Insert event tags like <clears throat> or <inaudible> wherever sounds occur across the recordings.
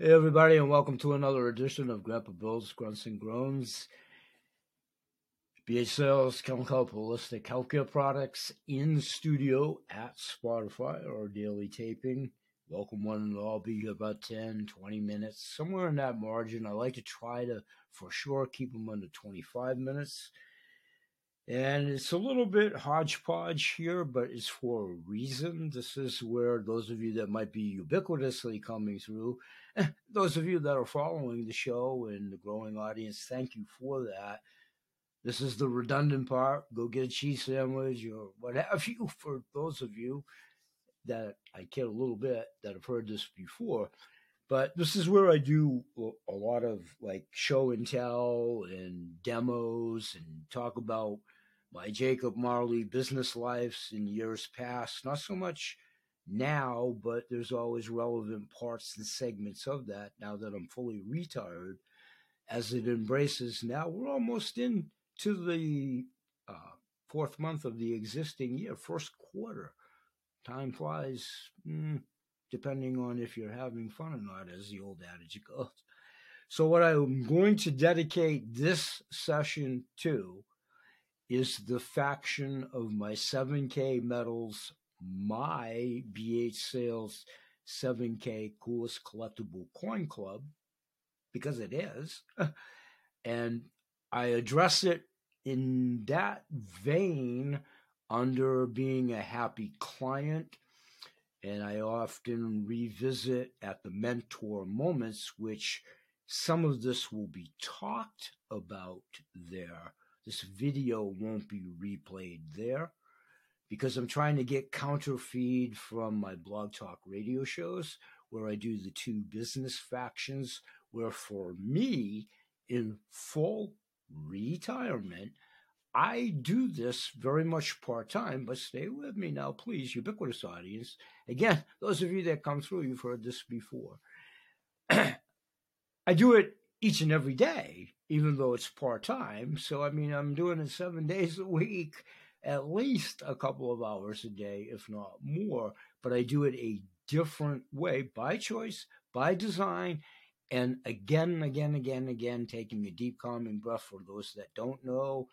Hey, everybody, and welcome to another edition of Grandpa Bill's Grunts and Groans. BH Sales, Kennel Kelp Holistic Healthcare Products in studio at Spotify, our daily taping. Welcome, one and all. Be here about 10, 20 minutes, somewhere in that margin. I like to try to, for sure, keep them under 25 minutes. And it's a little bit hodgepodge here, but it's for a reason. This is where those of you that might be ubiquitously coming through, <laughs> those of you that are following the show and the growing audience, thank you for that. This is the redundant part. Go get a cheese sandwich or what have you <laughs> for those of you that I care a little bit that have heard this before. But this is where I do a lot of like show and tell and demos and talk about my Jacob Marley business lives in years past. Not so much now, but there's always relevant parts and segments of that now that I'm fully retired as it embraces now. We're almost into the uh, fourth month of the existing year, first quarter. Time flies, mm, depending on if you're having fun or not, as the old adage goes. So, what I'm going to dedicate this session to is the faction of my 7K metals, my BH Sales 7K Coolest Collectible Coin Club, because it is. <laughs> and I address it in that vein under being a happy client. And I often revisit at the mentor moments, which some of this will be talked about there this video won't be replayed there because I'm trying to get counter feed from my blog talk radio shows where I do the two business factions. Where for me, in full retirement, I do this very much part time, but stay with me now, please, ubiquitous audience. Again, those of you that come through, you've heard this before. <clears throat> I do it each and every day even though it's part time. So, I mean, I'm doing it seven <laughs> days a week, at least a couple of hours a day, if not more. But I do it a different way by choice, by design, and again, again, again, again, taking a deep, calming breath for those that don't know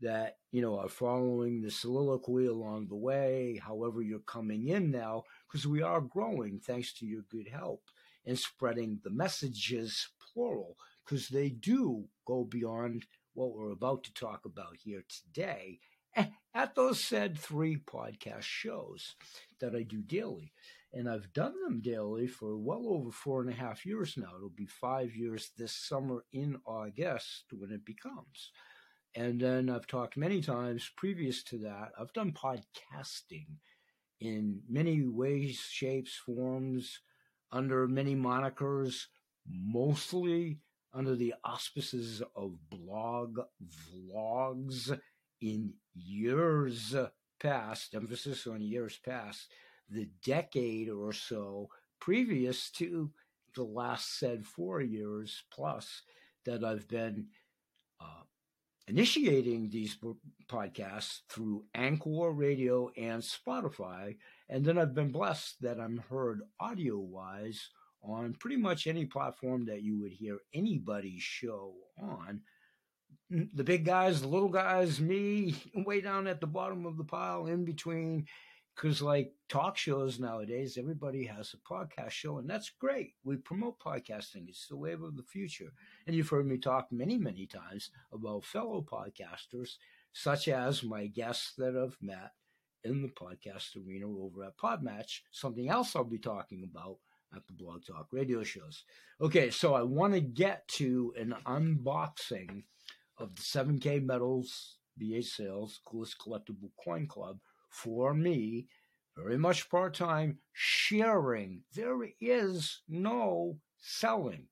that you know are following the soliloquy along the way however you're coming in now because we are growing thanks to your good help and spreading the messages plural because they do go beyond what we're about to talk about here today <laughs> at those said three podcast shows that I do daily. And I've done them daily for well over four and a half years now. It'll be five years this summer in August when it becomes. And then I've talked many times previous to that. I've done podcasting in many ways, shapes, forms, under many monikers, mostly under the auspices of blog vlogs in years past, emphasis on years past, the decade or so previous to the last said four years plus that I've been uh, initiating these podcasts through Anchor Radio and Spotify. And then I've been blessed that I'm heard audio wise on pretty much any platform that you would hear anybody's show on. The big guys, the little guys, me, way down at the bottom of the pile, in between. Because, like talk shows nowadays, everybody has a podcast show, and that's great. We promote podcasting, it's the wave of the future. And you've heard me talk many, many times about fellow podcasters, such as my guests that I've met in the podcast arena over at Podmatch. Something else I'll be talking about at the Blog Talk radio shows. Okay, so I want to get to an unboxing of the 7K Metals BH Sales Coolest Collectible Coin Club for me, very much part time, sharing. There is no selling.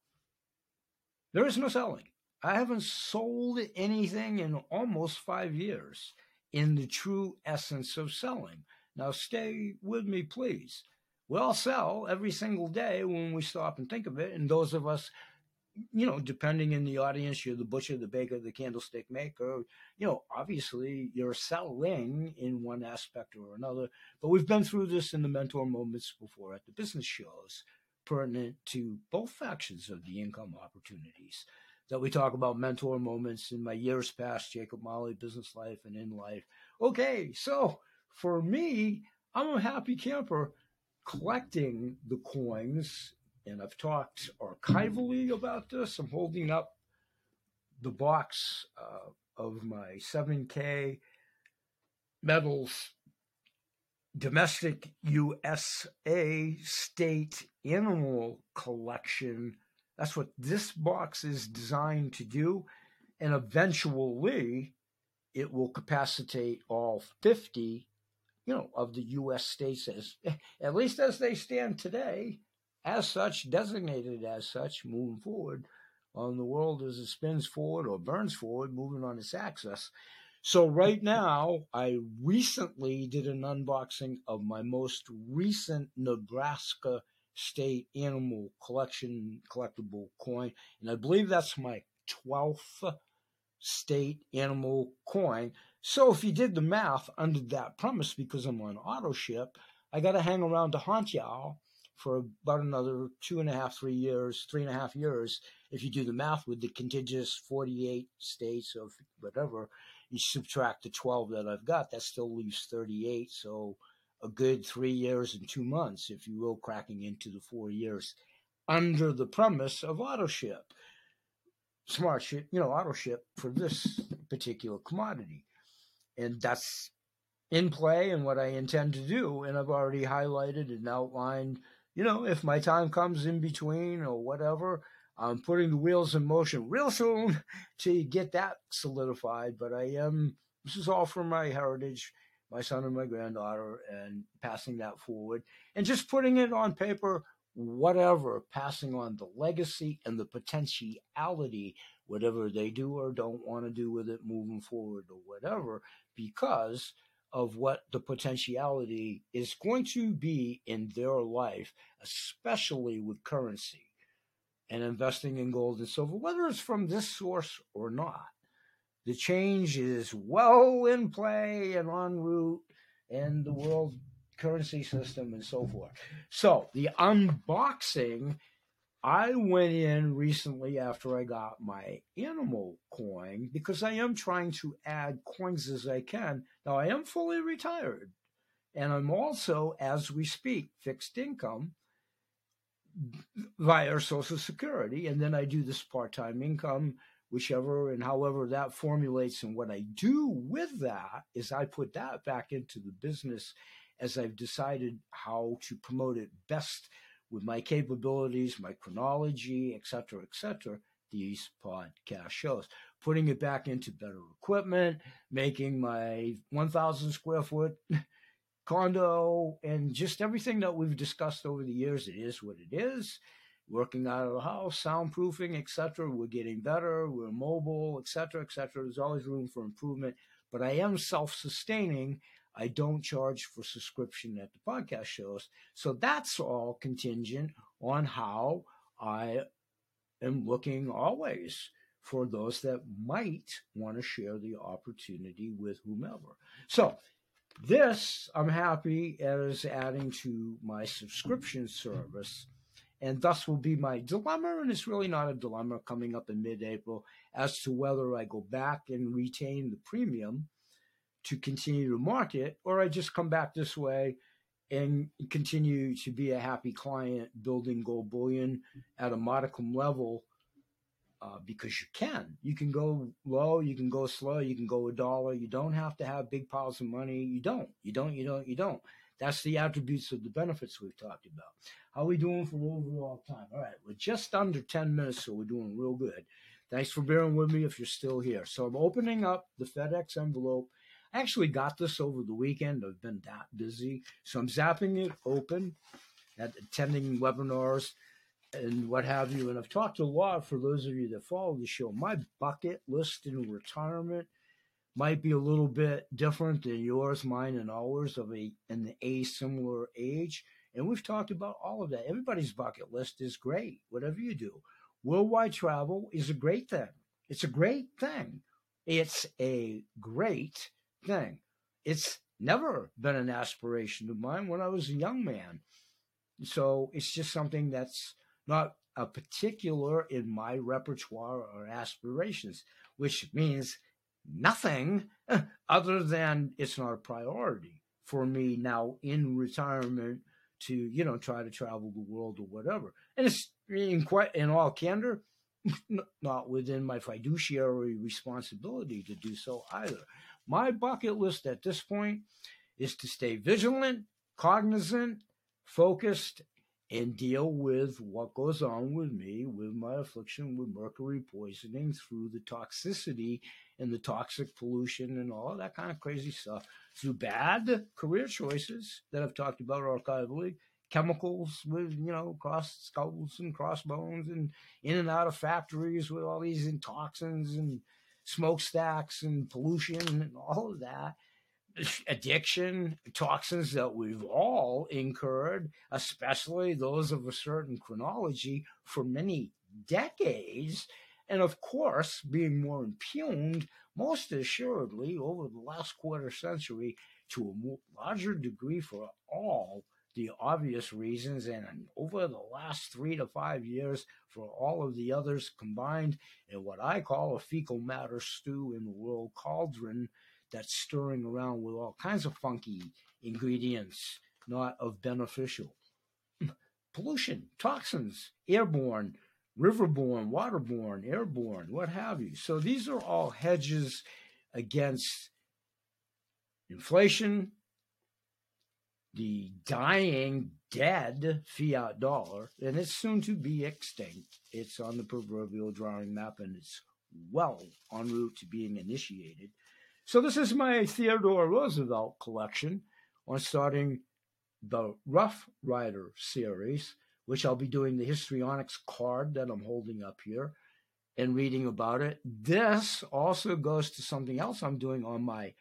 There is no selling. I haven't sold anything in almost five years in the true essence of selling. Now, stay with me, please we all sell every single day when we stop and think of it. And those of us, you know, depending in the audience, you're the butcher, the baker, the candlestick maker, you know, obviously you're selling in one aspect or another. But we've been through this in the mentor moments before at the business shows pertinent to both factions of the income opportunities that we talk about mentor moments in my years past, Jacob Marley, business life and in life. Okay, so for me, I'm a happy camper collecting the coins, and I've talked archivally about this. I'm holding up the box uh, of my 7K Metals domestic USA state animal collection. That's what this box is designed to do. And eventually, it will capacitate all 50, you know, of the U.S. states as, <laughs> at least as they stand today, as such, designated as such, moving forward on the world as it spins forward or burns forward, moving on its axis. So right now, I recently did an unboxing of my most recent Nebraska state animal collection collectible coin, and I believe that's my 12th state animal coin. So if you did the math under that premise, because I'm on auto ship, I got to hang around to haunt y'all for about another two and a half, three years, three and a half years. If you do the math with the contiguous 48 states of whatever, you subtract the 12 that I've got, that still leaves 38. So a good three years and two months, if you will, cracking into the four years under the premise of auto ship. Smart ship, you know, auto ship for this particular commodity. And that's in play and what I intend to do. And I've already highlighted and outlined, you know, if my time comes in between or whatever, I'm putting the wheels in motion real soon <laughs> to get that solidified. But I am, this is all for my heritage, my son and my granddaughter, and passing that forward and just putting it on paper, whatever, passing on the legacy and the potentiality, whatever they do or don't want to do with it moving forward or whatever, because of what the potentiality is going to be in their life, especially with currency and investing in gold and silver, whether it's from this source or not. The change is well in play and en route in the world currency system and so forth. So, the unboxing, I went in recently after I got my animal coin because I am trying to add coins as I can. Now, I am fully retired and I'm also, as we speak, fixed income via Social Security, and then I do this part-time income, whichever and however that formulates. And what I do with that is I put that back into the business as I've decided how to promote it best with my capabilities, my chronology, et cetera, et cetera, These podcast shows, putting it back into better equipment, making my 1,000 square foot <laughs> condo and just everything that we've discussed over the years. It is what it is. Working out of the house, soundproofing, et cetera. We're getting better. We're mobile, et cetera, et cetera. There's always room for improvement, but I am self-sustaining. I don't charge for subscription at the podcast shows, so that's all contingent on how I am looking always for those that might want to share the opportunity with whomever. So this, I'm happy, as adding to my subscription service, and thus will be my dilemma. And it's really not a dilemma coming up in mid April as to whether I go back and retain the premium to continue to market, or I just come back this way and continue to be a happy client building gold bullion at a modicum level uh, because you can. You can go low, you can go slow, you can go a dollar. You don't have to have big piles of money. You don't. You don't. You don't. You don't. That's the attributes of the benefits we've talked about. How are we doing for overall time? All right, we're just under 10 minutes, so we're doing real good. Thanks for bearing with me if you're still here. So I'm opening up the FedEx envelope. I actually got this over the weekend. I've been that busy. So I'm zapping it open at attending webinars and what have you. And I've talked a lot for those of you that follow the show. My bucket list in retirement might be a little bit different than yours, mine, and ours of a an a similar age. And we've talked about all of that. Everybody's bucket list is great, whatever you do. Worldwide travel is a great thing. It's a great thing. It's a great thing. It's never been an aspiration of mine when I was a young man. So it's just something that's not a particular in my repertoire or aspirations, which means nothing <laughs> other than it's not a priority for me now in retirement to you know try to travel the world or whatever. And it's in quite in all candor <laughs> not within my fiduciary responsibility to do so either my bucket list at this point is to stay vigilant cognizant focused and deal with what goes on with me with my affliction with mercury poisoning through the toxicity and the toxic pollution and all that kind of crazy stuff. Through bad career choices that I've talked about archivally, chemicals with, you know, cross skulls and crossbones and in and out of factories with all these toxins and smokestacks and pollution and all of that. Addiction, toxins that we've all incurred, especially those of a certain chronology for many decades and of course, being more impugned, most assuredly, over the last quarter century to a larger degree for all the obvious reasons, and um, over the last three to five years for all of the others combined in what I call a fecal matter stew in the world cauldron that's stirring around with all kinds of funky ingredients, not of beneficial. <laughs> Pollution, toxins, airborne, riverborne, waterborne, airborne, what have you. So these are all hedges against inflation, the dying, dead fiat dollar, and it's soon to be extinct. It's on the proverbial drawing map and it's well en route to being initiated. So this is my Theodore Roosevelt collection on starting the Rough Rider series which I'll be doing the histrionics card that I'm holding up here and reading about it. This also goes to something else I'm doing on my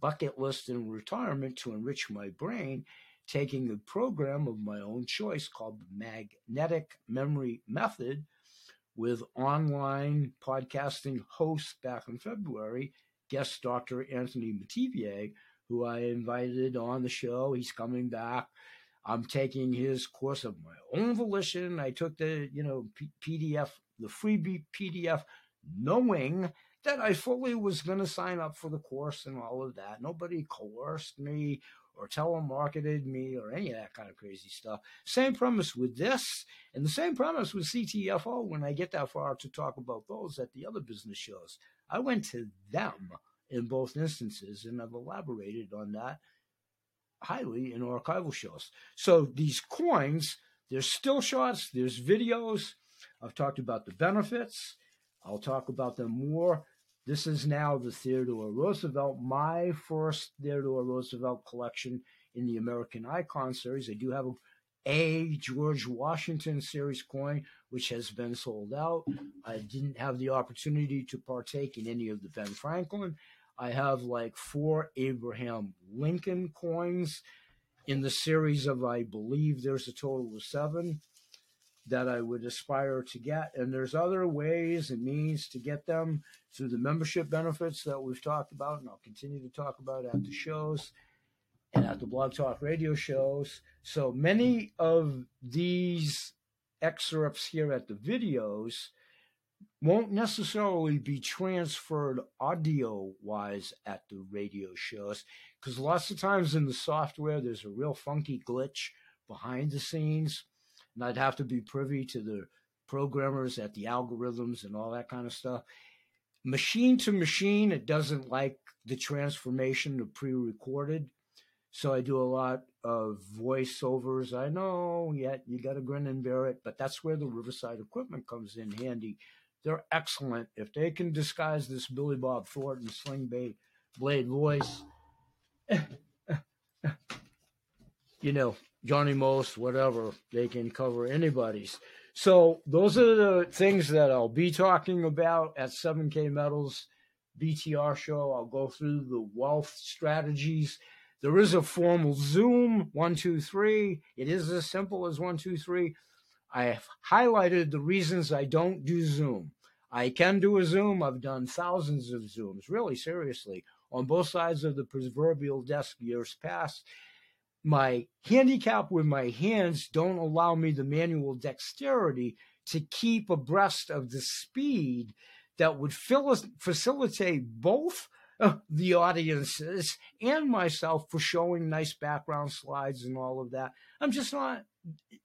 bucket list in retirement to enrich my brain, taking a program of my own choice called the Magnetic Memory Method with online podcasting host back in February, guest Dr. Anthony Metivier, who I invited on the show. He's coming back I'm taking his course of my own volition. I took the, you know, P- PDF, the freebie PDF, knowing that I fully was going to sign up for the course and all of that. Nobody coerced me or telemarketed me or any of that kind of crazy stuff. Same premise with this, and the same premise with CTFO when I get that far to talk about those at the other business shows. I went to them in both instances, and I've elaborated on that highly in archival shows. So these coins, there's still shots, there's videos. I've talked about the benefits. I'll talk about them more. This is now the Theodore Roosevelt, my first Theodore Roosevelt collection in the American Icon series. I do have a, George Washington series coin, which has been sold out. I didn't have the opportunity to partake in any of the Ben Franklin. I have like four Abraham Lincoln coins in the series of, I believe there's a total of seven that I would aspire to get. And there's other ways and means to get them through the membership benefits that we've talked about, and I'll continue to talk about at the shows and at the Blog Talk radio shows. So many of these excerpts here at the videos won't necessarily be transferred audio wise at the radio shows because lots of times in the software there's a real funky glitch behind the scenes and i'd have to be privy to the programmers at the algorithms and all that kind of stuff. Machine to machine it doesn't like the transformation of pre-recorded. So i do a lot of voiceovers. I know yet you got to grin and bear it but that's where the riverside equipment comes in handy. They're excellent. If they can disguise this Billy Bob Thornton sling blade voice, <laughs> you know, Johnny Most, whatever, they can cover anybody's. So those are the things that I'll be talking about at 7K Metals BTR show. I'll go through the wealth strategies. There is a formal Zoom, one, two, three. It is as simple as one, two, three. I have highlighted the reasons I don't do Zoom. I can do a Zoom. I've done thousands of Zooms, really seriously, on both sides of the proverbial desk years past. My handicap with my hands don't allow me the manual dexterity to keep abreast of the speed that would facilitate both uh, the audiences and myself for showing nice background slides and all of that. I'm just not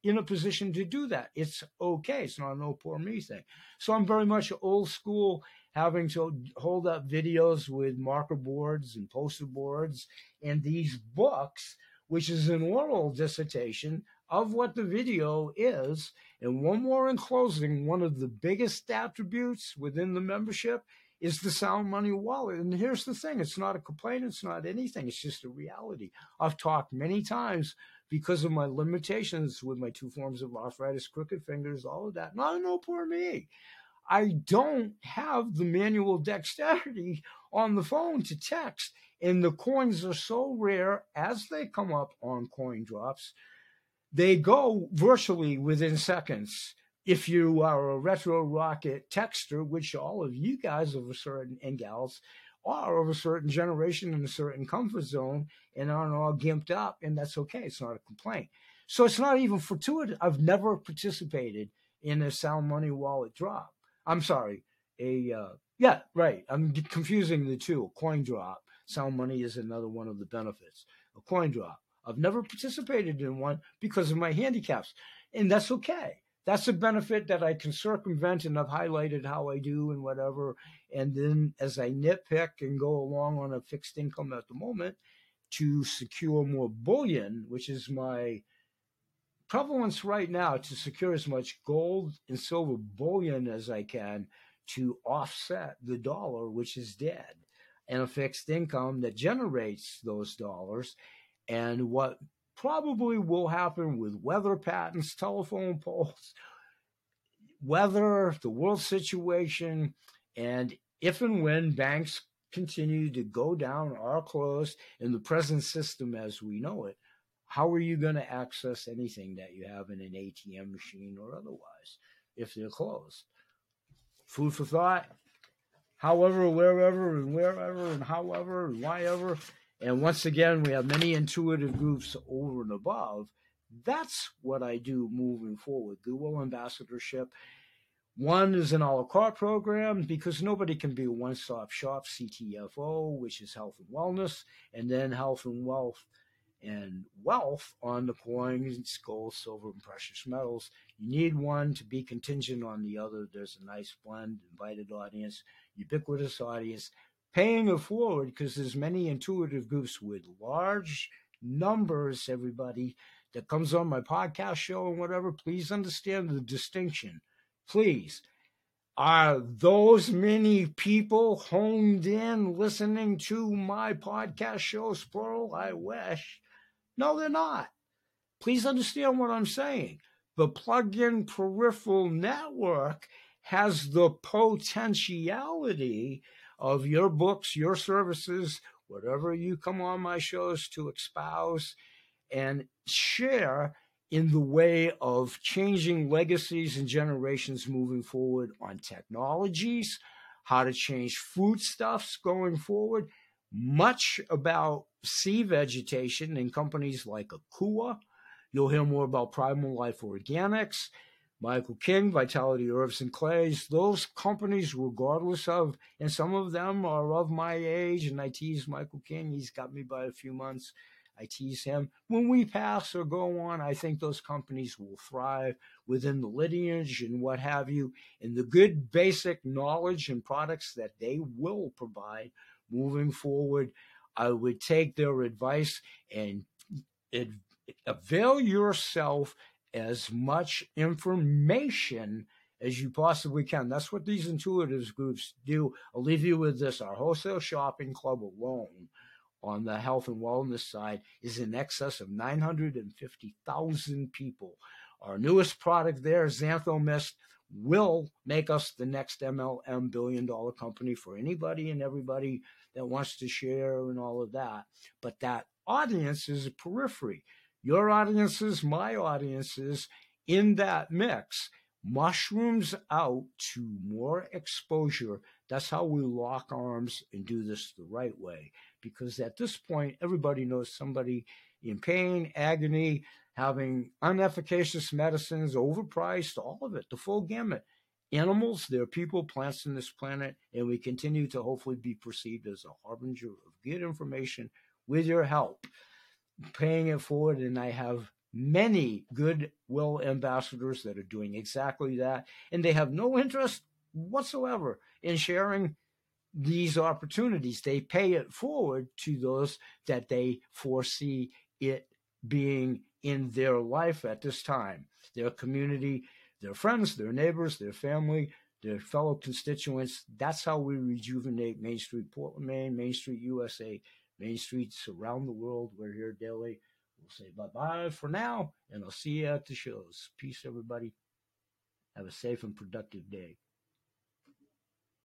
in a position to do that. It's okay. It's not a no poor me thing. So I'm very much old school, having to hold up videos with marker boards and poster boards and these books, which is an oral dissertation of what the video is. And one more in closing, one of the biggest attributes within the membership is the sound money wallet. And here's the thing it's not a complaint, it's not anything, it's just a reality. I've talked many times because of my limitations with my two forms of arthritis, crooked fingers, all of that. No, no poor me. I don't have the manual dexterity on the phone to text. And the coins are so rare as they come up on coin drops, they go virtually within seconds. If you are a retro rocket texter, which all of you guys of a certain and gals are of a certain generation in a certain comfort zone and aren't all gimped up, and that's okay. It's not a complaint. So it's not even fortuitous. I've never participated in a sound money wallet drop. I'm sorry, a uh, yeah, right. I'm confusing the two. A coin drop. Sound money is another one of the benefits. A coin drop. I've never participated in one because of my handicaps, and that's okay that's a benefit that I can circumvent, and I've highlighted how I do and whatever. And then as I nitpick and go along on a fixed income at the moment to secure more bullion, which is my prevalence right now to secure as much gold and silver bullion as I can to offset the dollar, which is dead, and a fixed income that generates those dollars. And what probably will happen with weather patterns, telephone poles, weather, the world situation, and if and when banks continue to go down or close in the present system as we know it, how are you going to access anything that you have in an ATM machine or otherwise if they're closed? Food for thought. However, wherever and wherever and however and whyever, and once again, we have many intuitive groups over and above. That's what I do moving forward. Goodwill Ambassadorship. One is an a la carte program because nobody can be a one stop shop, CTFO, which is health and wellness, and then health and wealth and wealth on the coins, gold, silver, and precious metals. You need one to be contingent on the other. There's a nice blend, invited audience, ubiquitous audience paying it forward because there's many intuitive groups with large numbers, everybody that comes on my podcast show and whatever, please understand the distinction. Please. Are those many people honed in listening to my podcast shows, plural? I wish. No, they're not. Please understand what I'm saying. The plug in peripheral network has the potentiality of your books, your services, whatever you come on my shows to espouse and share in the way of changing legacies and generations moving forward on technologies, how to change foodstuffs going forward, much about sea vegetation in companies like Akua. You'll hear more about Primal Life Organics Michael King, Vitality Herbs and Clays, those companies, regardless of, and some of them are of my age, and I tease Michael King, he's got me by a few months. I tease him. When we pass or go on, I think those companies will thrive within the lineage and what have you, and the good basic knowledge and products that they will provide moving forward. I would take their advice and avail yourself as much information as you possibly can. That's what these intuitives groups do. I'll leave you with this. Our wholesale shopping club alone on the health and wellness side is in excess of 950,000 people. Our newest product there, Xanthomist, will make us the next MLM billion dollar company for anybody and everybody that wants to share and all of that. But that audience is a periphery your audiences, my audiences in that mix mushrooms out to more exposure. That's how we lock arms and do this the right way. Because at this point, everybody knows somebody in pain, agony, having unefficacious medicines, overpriced, all of it, the full gamut. Animals, there are people, plants on this planet, and we continue to hopefully be perceived as a harbinger of good information with your help, paying it forward. And I have many goodwill ambassadors that are doing exactly that, and they have no interest whatsoever in sharing these opportunities. They pay it forward to those that they foresee it being in their life at this time, their community, their friends, their neighbors, their family, their fellow constituents. That's how we rejuvenate Main Street, Portland, Maine, Main Street, USA, Main Streets around the world. We're here daily. We'll say bye bye for now, and I'll see you at the shows. Peace, everybody. Have a safe and productive day.